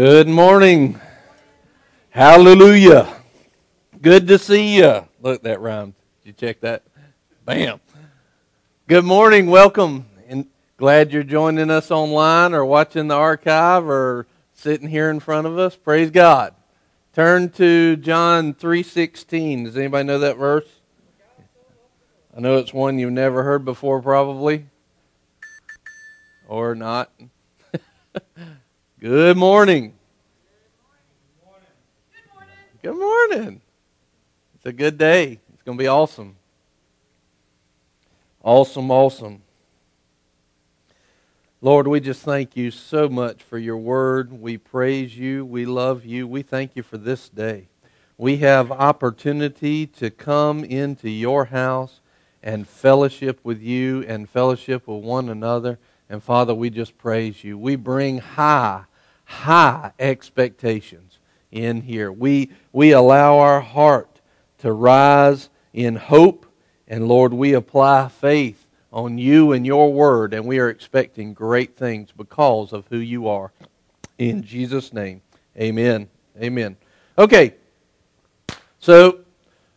Good morning. Hallelujah. Good to see you. Look, that rhymed. Did you check that? Bam. Good morning. Welcome. And glad you're joining us online or watching the archive or sitting here in front of us. Praise God. Turn to John 3:16. Does anybody know that verse? I know it's one you've never heard before probably or not. Good morning. Good morning. Good morning. It's a good day. It's going to be awesome. Awesome, awesome. Lord, we just thank you so much for your word. We praise you. We love you. We thank you for this day. We have opportunity to come into your house and fellowship with you and fellowship with one another. And Father, we just praise you. We bring high, high expectations in here. We, we allow our heart to rise in hope. And Lord, we apply faith on you and your word. And we are expecting great things because of who you are. In Jesus' name, amen. Amen. Okay. So,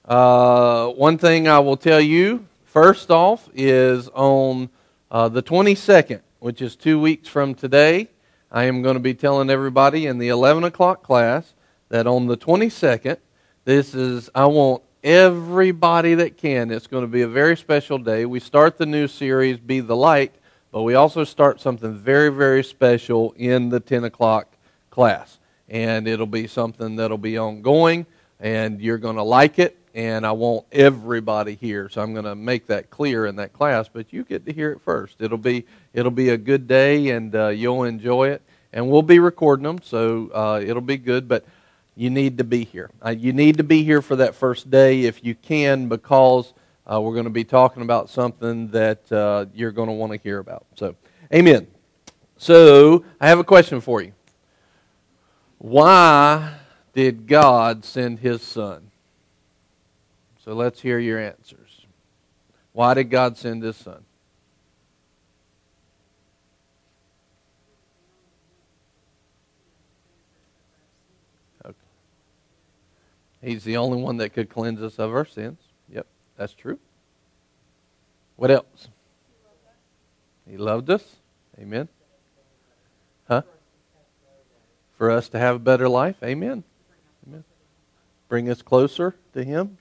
uh, one thing I will tell you first off is on uh, the 22nd, which is two weeks from today, I am going to be telling everybody in the 11 o'clock class that on the 22nd, this is, I want everybody that can. It's going to be a very special day. We start the new series, Be the Light, but we also start something very, very special in the 10 o'clock class. And it'll be something that'll be ongoing, and you're going to like it and I want everybody here. So I'm going to make that clear in that class, but you get to hear it first. It'll be it'll be a good day, and uh, you'll enjoy it. And we'll be recording them, so uh, it'll be good. But you need to be here. Uh, you need to be here for that first day if you can, because uh, we're going to be talking about something that uh, you're going to want to hear about. So, Amen. So I have a question for you. Why did God send His Son? So let's hear your answers. Why did God send his son? Okay. He's the only one that could cleanse us of our sins. Yep, that's true. What else? He loved us. Amen. Huh? For us to have a better life. Amen. Amen. Bring us closer to Him.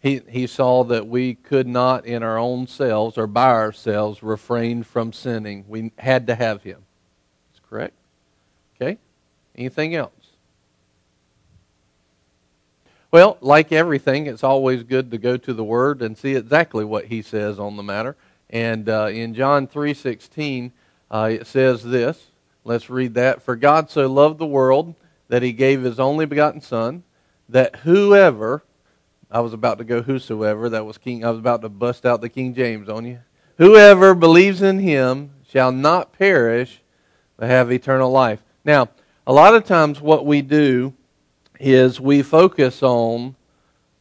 He, he saw that we could not in our own selves or by ourselves refrain from sinning. We had to have him. That's correct. Okay? Anything else? Well, like everything, it's always good to go to the Word and see exactly what He says on the matter. And uh, in John three sixteen, uh, it says this. Let's read that. For God so loved the world that He gave His only begotten Son, that whoever I was about to go whosoever. That was King. I was about to bust out the King James on you. Whoever believes in him shall not perish, but have eternal life. Now, a lot of times what we do is we focus on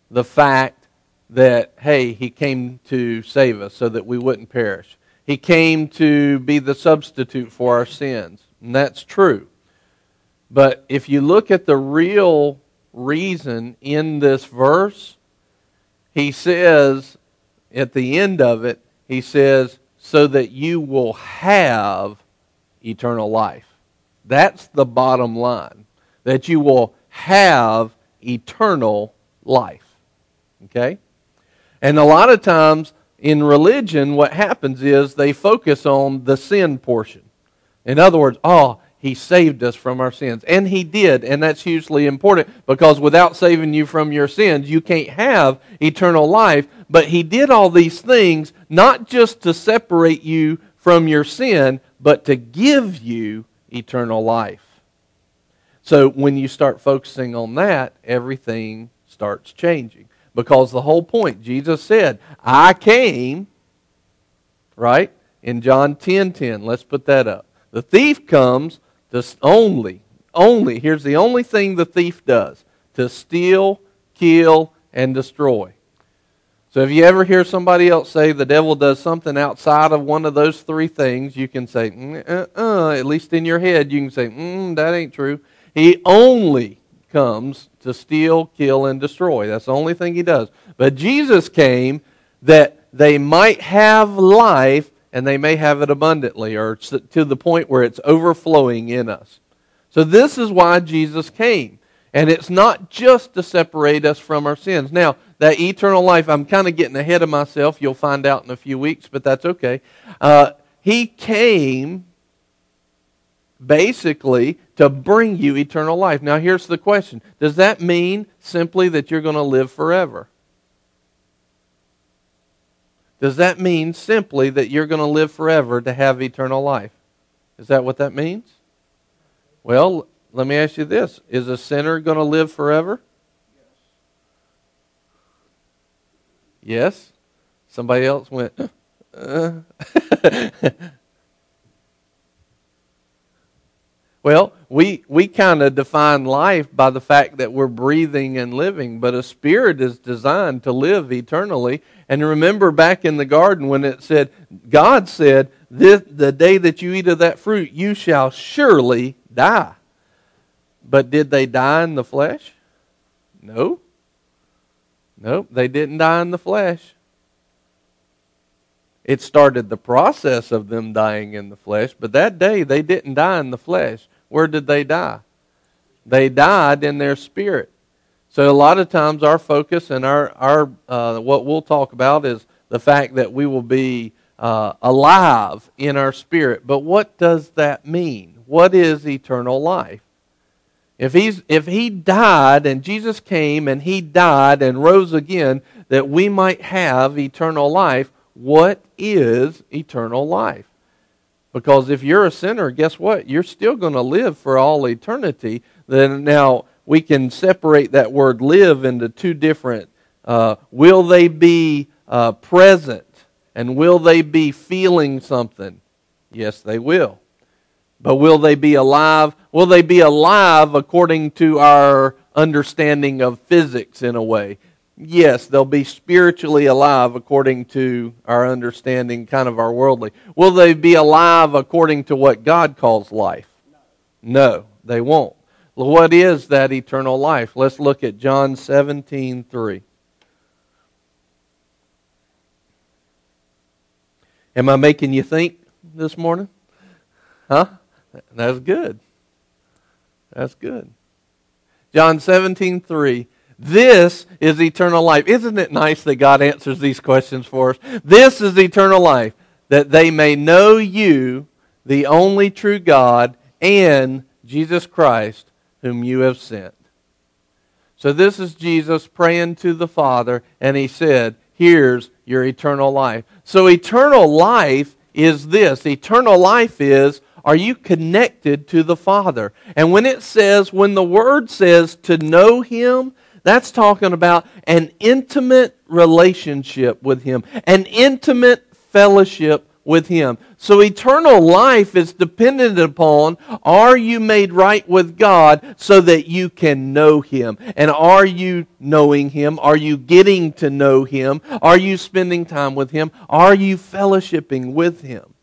the fact that, hey, he came to save us so that we wouldn't perish. He came to be the substitute for our sins. And that's true. But if you look at the real reason in this verse, he says at the end of it, he says, so that you will have eternal life. That's the bottom line. That you will have eternal life. Okay? And a lot of times in religion, what happens is they focus on the sin portion. In other words, oh, he saved us from our sins. And He did, and that's hugely important because without saving you from your sins, you can't have eternal life. But He did all these things not just to separate you from your sin, but to give you eternal life. So when you start focusing on that, everything starts changing. Because the whole point, Jesus said, I came, right? In John 10 10. Let's put that up. The thief comes to only, only, here's the only thing the thief does to steal, kill, and destroy. So if you ever hear somebody else say the devil does something outside of one of those three things, you can say, mm, uh, uh, at least in your head, you can say, mm, that ain't true. He only comes to steal, kill, and destroy. That's the only thing he does. But Jesus came that they might have life and they may have it abundantly or to the point where it's overflowing in us. So this is why Jesus came. And it's not just to separate us from our sins. Now, that eternal life, I'm kind of getting ahead of myself. You'll find out in a few weeks, but that's okay. Uh, he came basically to bring you eternal life. Now, here's the question Does that mean simply that you're going to live forever? Does that mean simply that you're going to live forever to have eternal life? Is that what that means? Well, let me ask you this Is a sinner going to live forever? Yes. Somebody else went, uh. well, we, we kind of define life by the fact that we're breathing and living, but a spirit is designed to live eternally. And remember back in the garden when it said, God said, this, the day that you eat of that fruit, you shall surely die. But did they die in the flesh? No. Nope, they didn't die in the flesh. It started the process of them dying in the flesh, but that day they didn't die in the flesh. Where did they die? They died in their spirit. So a lot of times our focus and our, our uh, what we'll talk about is the fact that we will be uh, alive in our spirit. But what does that mean? What is eternal life? If, he's, if he died and Jesus came and he died and rose again that we might have eternal life, what is eternal life? Because if you're a sinner, guess what? You're still going to live for all eternity. Then now we can separate that word live into two different. Uh, will they be uh, present and will they be feeling something? Yes, they will. But will they be alive? Will they be alive according to our understanding of physics in a way? Yes, they'll be spiritually alive according to our understanding, kind of our worldly. Will they be alive according to what God calls life? No, they won't. What is that eternal life? Let's look at John 17 3. Am I making you think this morning? Huh? That's good. That's good. John 17, 3. This is eternal life. Isn't it nice that God answers these questions for us? This is eternal life, that they may know you, the only true God, and Jesus Christ, whom you have sent. So this is Jesus praying to the Father, and he said, Here's your eternal life. So eternal life is this eternal life is are you connected to the Father? And when it says, when the Word says to know Him, that's talking about an intimate relationship with Him, an intimate fellowship with Him. So eternal life is dependent upon are you made right with God so that you can know Him? And are you knowing Him? Are you getting to know Him? Are you spending time with Him? Are you fellowshipping with Him?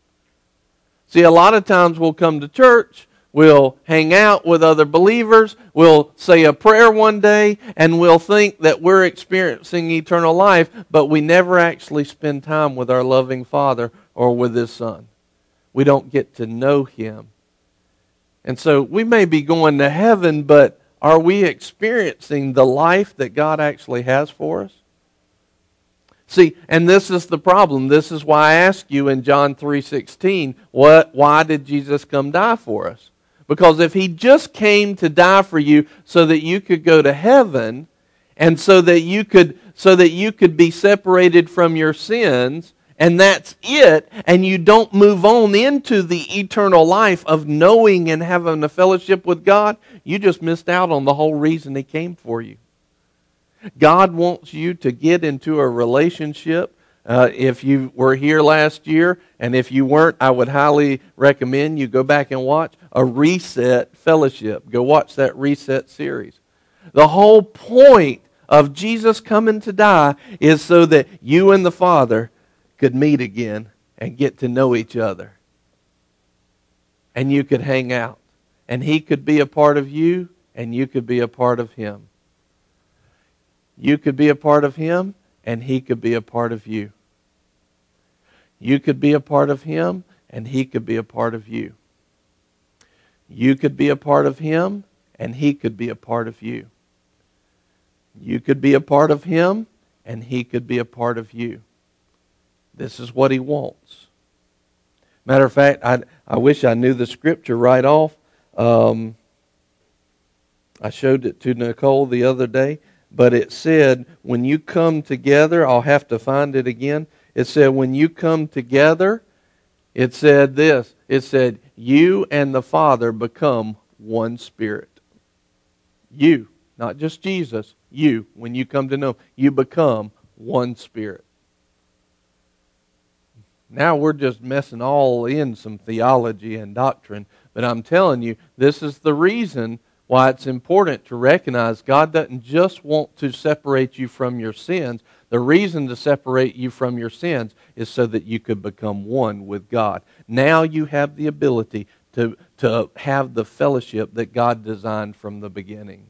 See, a lot of times we'll come to church, we'll hang out with other believers, we'll say a prayer one day, and we'll think that we're experiencing eternal life, but we never actually spend time with our loving Father or with His Son. We don't get to know Him. And so we may be going to heaven, but are we experiencing the life that God actually has for us? See, and this is the problem. This is why I ask you in John 3:16, what why did Jesus come die for us? Because if he just came to die for you so that you could go to heaven and so that you could so that you could be separated from your sins and that's it and you don't move on into the eternal life of knowing and having a fellowship with God, you just missed out on the whole reason he came for you. God wants you to get into a relationship. Uh, if you were here last year, and if you weren't, I would highly recommend you go back and watch a Reset Fellowship. Go watch that Reset series. The whole point of Jesus coming to die is so that you and the Father could meet again and get to know each other. And you could hang out. And He could be a part of you, and you could be a part of Him. You could be a part of Him, and He could be a part of you. You could be a part of Him, and He could be a part of you. You could be a part of Him, and He could be a part of you. You could be a part of Him, and He could be a part of you. This is what He wants. Matter of fact, I, I wish I knew the scripture right off. Um, I showed it to Nicole the other day, but it said, when you come together, I'll have to find it again. It said, when you come together, it said this it said, you and the Father become one spirit. You, not just Jesus, you, when you come to know, you become one spirit. Now we're just messing all in some theology and doctrine, but I'm telling you, this is the reason why it's important to recognize God doesn't just want to separate you from your sins. The reason to separate you from your sins is so that you could become one with God. Now you have the ability to, to have the fellowship that God designed from the beginning.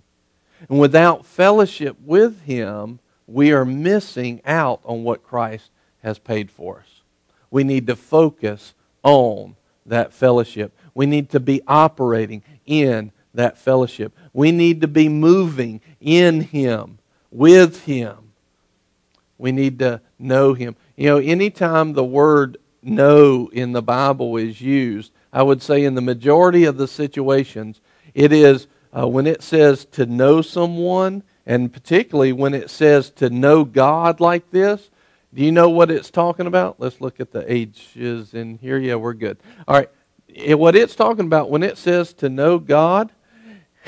And without fellowship with Him, we are missing out on what Christ has paid for us. We need to focus on that fellowship. We need to be operating in that fellowship. We need to be moving in Him, with Him. We need to know Him. You know, anytime the word know in the Bible is used, I would say in the majority of the situations, it is uh, when it says to know someone, and particularly when it says to know God like this. Do you know what it's talking about? Let's look at the ages in here. Yeah, we're good. All right. What it's talking about when it says to know God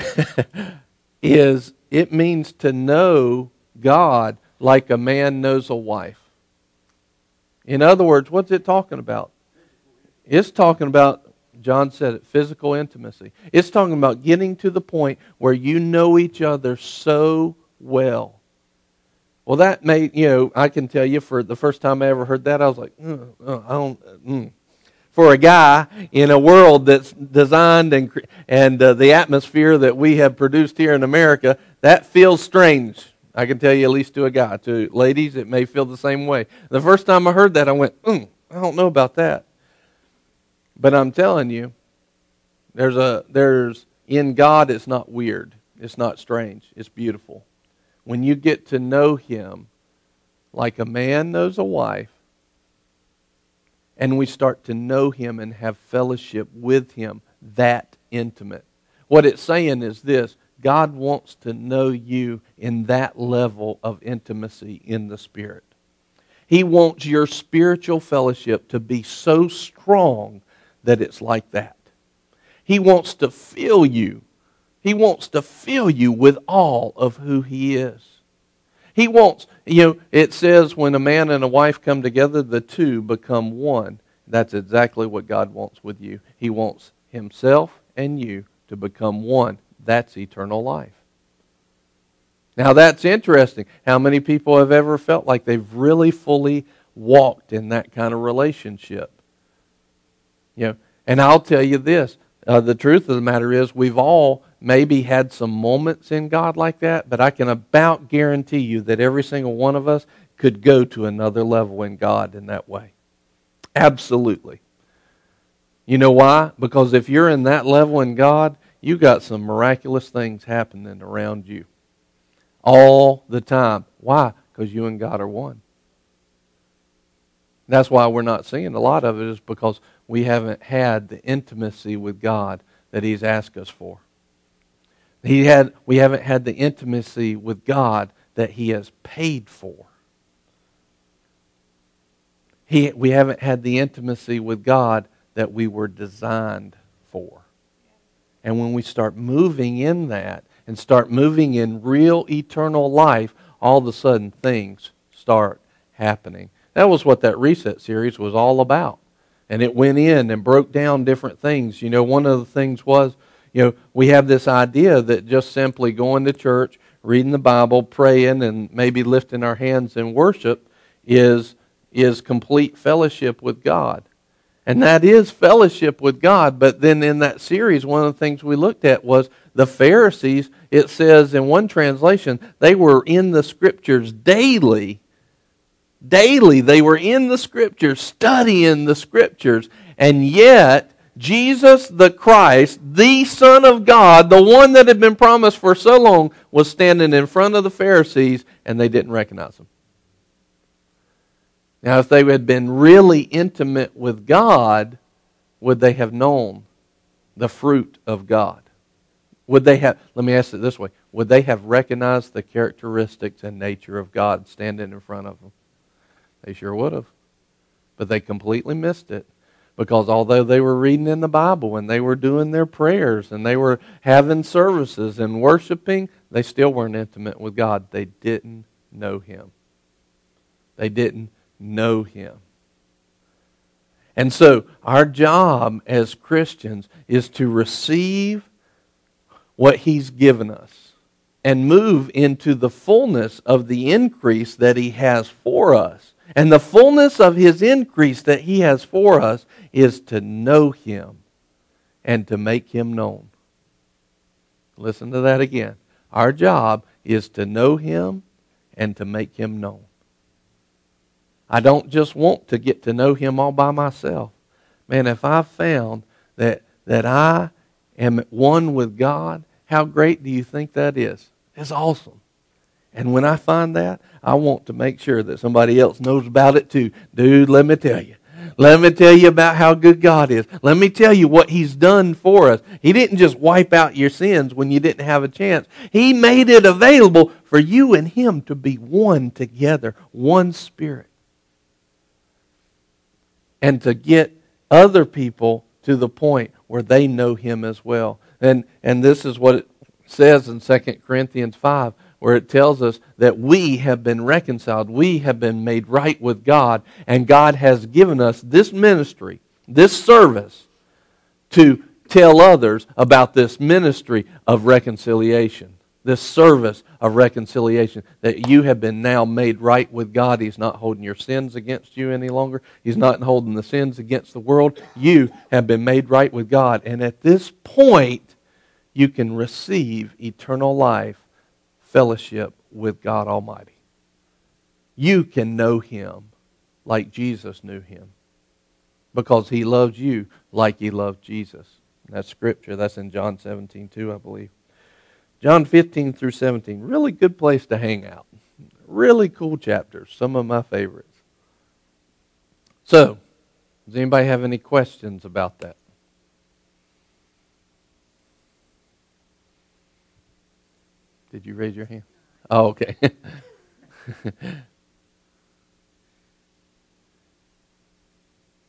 is it means to know God like a man knows a wife. In other words, what's it talking about? It's talking about, John said it, physical intimacy. It's talking about getting to the point where you know each other so well. Well, that made, you know, I can tell you for the first time I ever heard that, I was like, mm, uh, I don't, mm. For a guy in a world that's designed and, and uh, the atmosphere that we have produced here in America, that feels strange I can tell you at least to a guy. To ladies, it may feel the same way. The first time I heard that, I went, mm, I don't know about that. But I'm telling you, there's a there's in God it's not weird. It's not strange. It's beautiful. When you get to know him like a man knows a wife, and we start to know him and have fellowship with him that intimate. What it's saying is this God wants to know you in that level of intimacy in the Spirit. He wants your spiritual fellowship to be so strong that it's like that. He wants to fill you. He wants to fill you with all of who He is. He wants, you know, it says when a man and a wife come together, the two become one. That's exactly what God wants with you. He wants Himself and you to become one. That's eternal life. Now that's interesting. How many people have ever felt like they've really fully walked in that kind of relationship? You know, and I'll tell you this. Uh, the truth of the matter is, we've all maybe had some moments in God like that, but I can about guarantee you that every single one of us could go to another level in God in that way. Absolutely. You know why? Because if you're in that level in God, you got some miraculous things happening around you all the time. Why? Because you and God are one. That's why we're not seeing a lot of it, is because we haven't had the intimacy with God that He's asked us for. He had, we haven't had the intimacy with God that He has paid for. He, we haven't had the intimacy with God that we were designed for. And when we start moving in that and start moving in real eternal life, all of a sudden things start happening. That was what that reset series was all about. And it went in and broke down different things. You know, one of the things was, you know, we have this idea that just simply going to church, reading the Bible, praying, and maybe lifting our hands in worship is, is complete fellowship with God. And that is fellowship with God. But then in that series, one of the things we looked at was the Pharisees. It says in one translation, they were in the scriptures daily. Daily, they were in the scriptures, studying the scriptures. And yet, Jesus the Christ, the Son of God, the one that had been promised for so long, was standing in front of the Pharisees and they didn't recognize him. Now, if they had been really intimate with God, would they have known the fruit of God? Would they have, let me ask it this way, would they have recognized the characteristics and nature of God standing in front of them? They sure would have. But they completely missed it because although they were reading in the Bible and they were doing their prayers and they were having services and worshiping, they still weren't intimate with God. They didn't know Him. They didn't know Him. And so, our job as Christians is to receive what He's given us and move into the fullness of the increase that He has for us. And the fullness of His increase that He has for us is to know Him and to make Him known. Listen to that again. Our job is to know Him and to make Him known. I don't just want to get to know him all by myself. Man, if I found that, that I am one with God, how great do you think that is? It's awesome. And when I find that, I want to make sure that somebody else knows about it too. Dude, let me tell you. Let me tell you about how good God is. Let me tell you what He's done for us. He didn't just wipe out your sins when you didn't have a chance. He made it available for you and Him to be one together, one spirit and to get other people to the point where they know him as well. And, and this is what it says in 2 Corinthians 5, where it tells us that we have been reconciled, we have been made right with God, and God has given us this ministry, this service, to tell others about this ministry of reconciliation this service of reconciliation that you have been now made right with God. He's not holding your sins against you any longer. He's not holding the sins against the world. You have been made right with God. And at this point, you can receive eternal life, fellowship with God Almighty. You can know Him like Jesus knew Him because He loves you like He loved Jesus. That's scripture. That's in John 17, 2, I believe. John 15 through 17, really good place to hang out. Really cool chapters, some of my favorites. So, does anybody have any questions about that? Did you raise your hand? Oh, okay.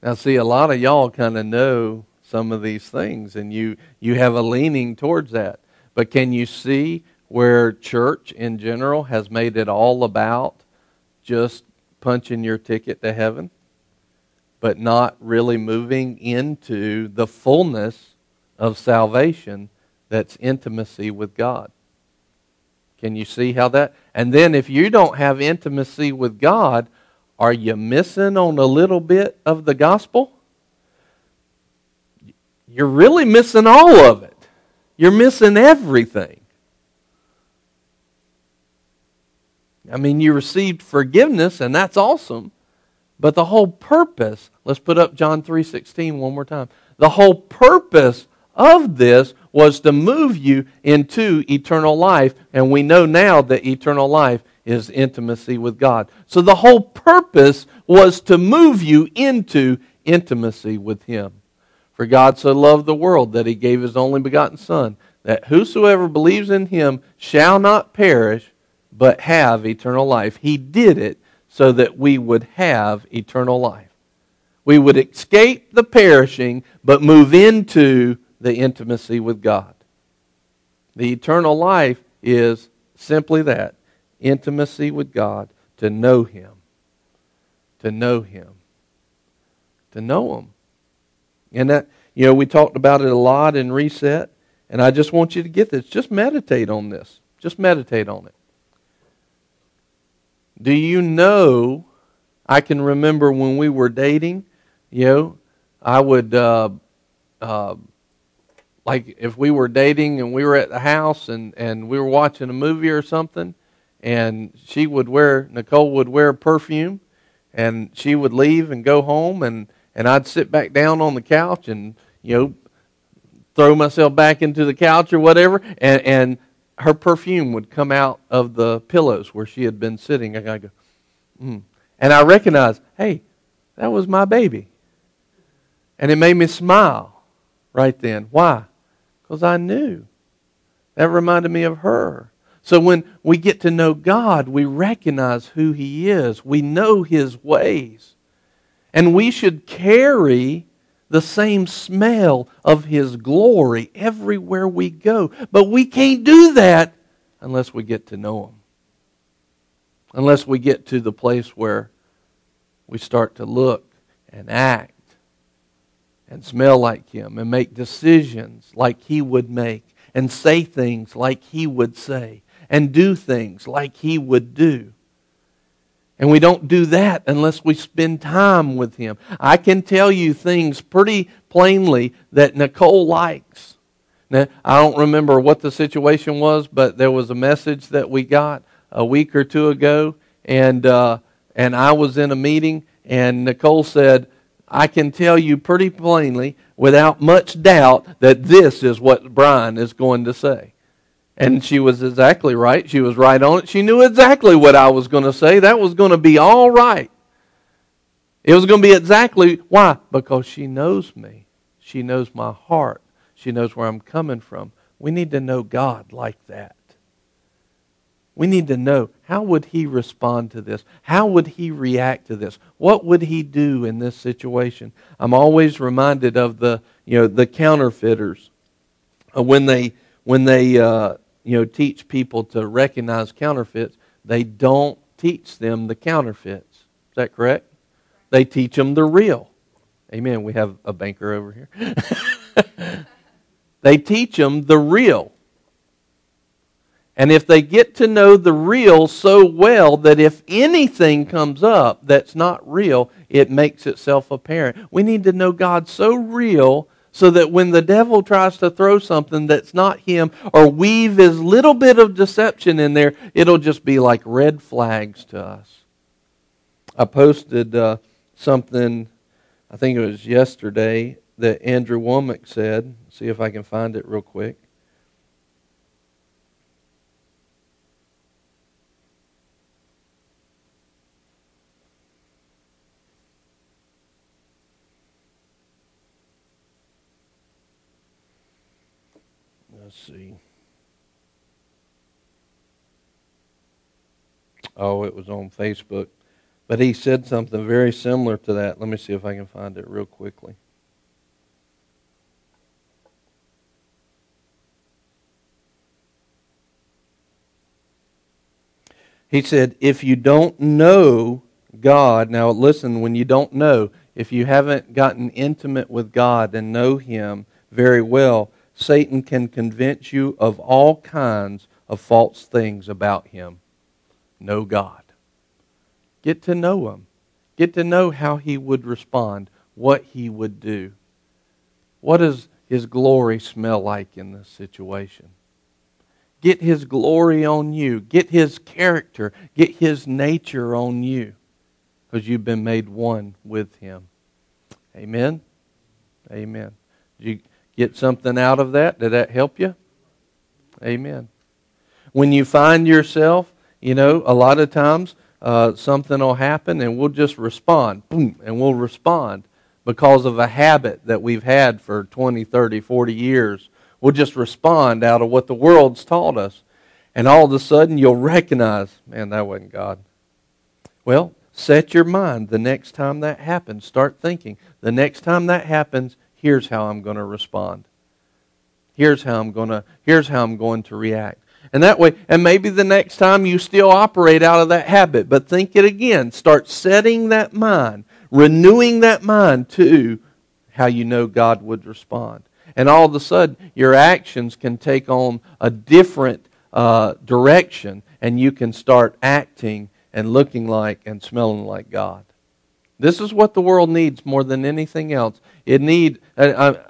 now, see, a lot of y'all kind of know some of these things, and you, you have a leaning towards that. But can you see where church in general has made it all about just punching your ticket to heaven, but not really moving into the fullness of salvation that's intimacy with God? Can you see how that? And then if you don't have intimacy with God, are you missing on a little bit of the gospel? You're really missing all of it. You're missing everything. I mean, you received forgiveness, and that's awesome. But the whole purpose, let's put up John 3.16 one more time. The whole purpose of this was to move you into eternal life. And we know now that eternal life is intimacy with God. So the whole purpose was to move you into intimacy with Him. For God so loved the world that he gave his only begotten Son, that whosoever believes in him shall not perish, but have eternal life. He did it so that we would have eternal life. We would escape the perishing, but move into the intimacy with God. The eternal life is simply that intimacy with God, to know Him. To know Him. To know Him. And that, you know, we talked about it a lot in Reset, and I just want you to get this. Just meditate on this. Just meditate on it. Do you know? I can remember when we were dating, you know, I would, uh, uh, like, if we were dating and we were at the house and, and we were watching a movie or something, and she would wear, Nicole would wear perfume, and she would leave and go home, and, and I'd sit back down on the couch and, you know, throw myself back into the couch or whatever, and, and her perfume would come out of the pillows where she had been sitting. And I go, mm. And I recognized, hey, that was my baby. And it made me smile right then. Why? Because I knew. That reminded me of her. So when we get to know God, we recognize who He is. We know His ways. And we should carry the same smell of His glory everywhere we go. But we can't do that unless we get to know Him. Unless we get to the place where we start to look and act and smell like Him and make decisions like He would make and say things like He would say and do things like He would do. And we don't do that unless we spend time with Him. I can tell you things pretty plainly that Nicole likes. Now, I don't remember what the situation was, but there was a message that we got a week or two ago, and, uh, and I was in a meeting, and Nicole said, I can tell you pretty plainly, without much doubt, that this is what Brian is going to say. And she was exactly right. She was right on it. She knew exactly what I was going to say. That was going to be all right. It was going to be exactly why? Because she knows me. She knows my heart. She knows where I'm coming from. We need to know God like that. We need to know how would he respond to this? How would he react to this? What would he do in this situation? I'm always reminded of the, you know, the counterfeiters uh, when they when they uh, you know teach people to recognize counterfeits, they don't teach them the counterfeits. Is that correct? They teach them the real. Amen. We have a banker over here. they teach them the real. And if they get to know the real so well that if anything comes up that's not real, it makes itself apparent. We need to know God so real so that when the devil tries to throw something that's not him or weave his little bit of deception in there, it'll just be like red flags to us. I posted uh, something, I think it was yesterday, that Andrew Wommack said. See if I can find it real quick. Let's see. Oh, it was on Facebook. But he said something very similar to that. Let me see if I can find it real quickly. He said, if you don't know God, now listen, when you don't know, if you haven't gotten intimate with God and know Him very well, Satan can convince you of all kinds of false things about him. Know God. Get to know him. Get to know how he would respond, what he would do. What does his glory smell like in this situation? Get his glory on you. Get his character. Get his nature on you. Because you've been made one with him. Amen? Amen. Did you, get something out of that? Did that help you? Amen. When you find yourself, you know, a lot of times uh, something will happen and we'll just respond, boom, and we'll respond because of a habit that we've had for 20, 30, 40 years. We'll just respond out of what the world's taught us. And all of a sudden you'll recognize, man, that wasn't God. Well, set your mind the next time that happens. Start thinking. The next time that happens, here's how I'm going to respond. Here's how I'm going to here's how I'm going to react. And that way, and maybe the next time you still operate out of that habit, but think it again. Start setting that mind, renewing that mind to how you know God would respond. And all of a sudden, your actions can take on a different uh, direction, and you can start acting and looking like and smelling like God. This is what the world needs more than anything else. It need, uh, uh,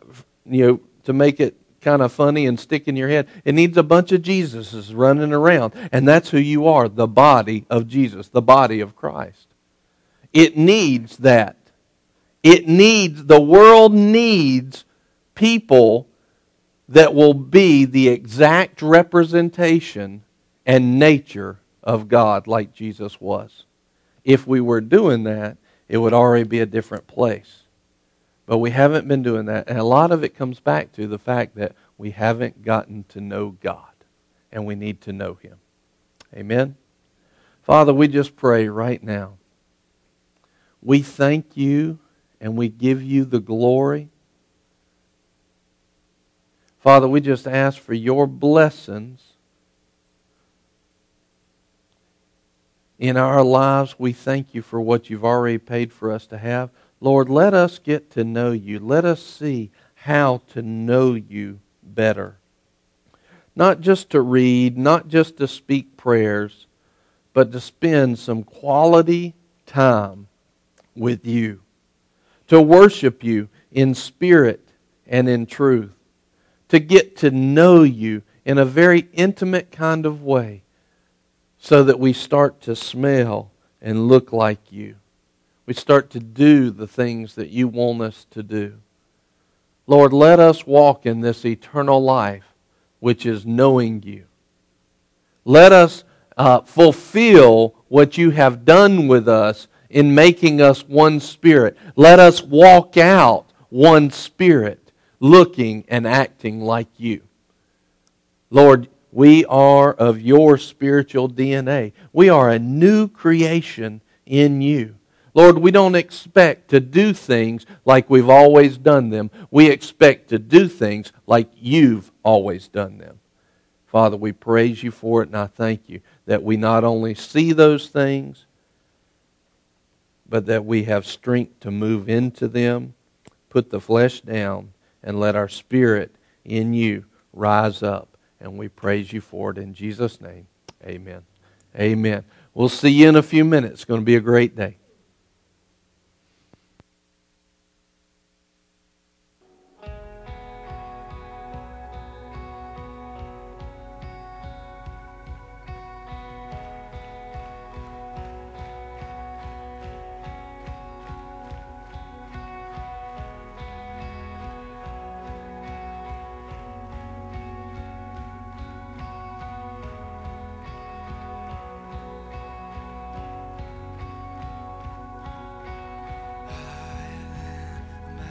you know, to make it kind of funny and stick in your head. It needs a bunch of Jesuses running around, and that's who you are, the body of Jesus, the body of Christ. It needs that. It needs, the world needs people that will be the exact representation and nature of God like Jesus was. If we were doing that, it would already be a different place. But we haven't been doing that. And a lot of it comes back to the fact that we haven't gotten to know God. And we need to know Him. Amen? Father, we just pray right now. We thank you and we give you the glory. Father, we just ask for your blessings in our lives. We thank you for what you've already paid for us to have. Lord, let us get to know you. Let us see how to know you better. Not just to read, not just to speak prayers, but to spend some quality time with you, to worship you in spirit and in truth, to get to know you in a very intimate kind of way so that we start to smell and look like you. We start to do the things that you want us to do. Lord, let us walk in this eternal life, which is knowing you. Let us uh, fulfill what you have done with us in making us one spirit. Let us walk out one spirit, looking and acting like you. Lord, we are of your spiritual DNA. We are a new creation in you. Lord, we don't expect to do things like we've always done them. We expect to do things like you've always done them. Father, we praise you for it, and I thank you that we not only see those things, but that we have strength to move into them, put the flesh down, and let our spirit in you rise up. And we praise you for it in Jesus' name. Amen. Amen. We'll see you in a few minutes. It's going to be a great day.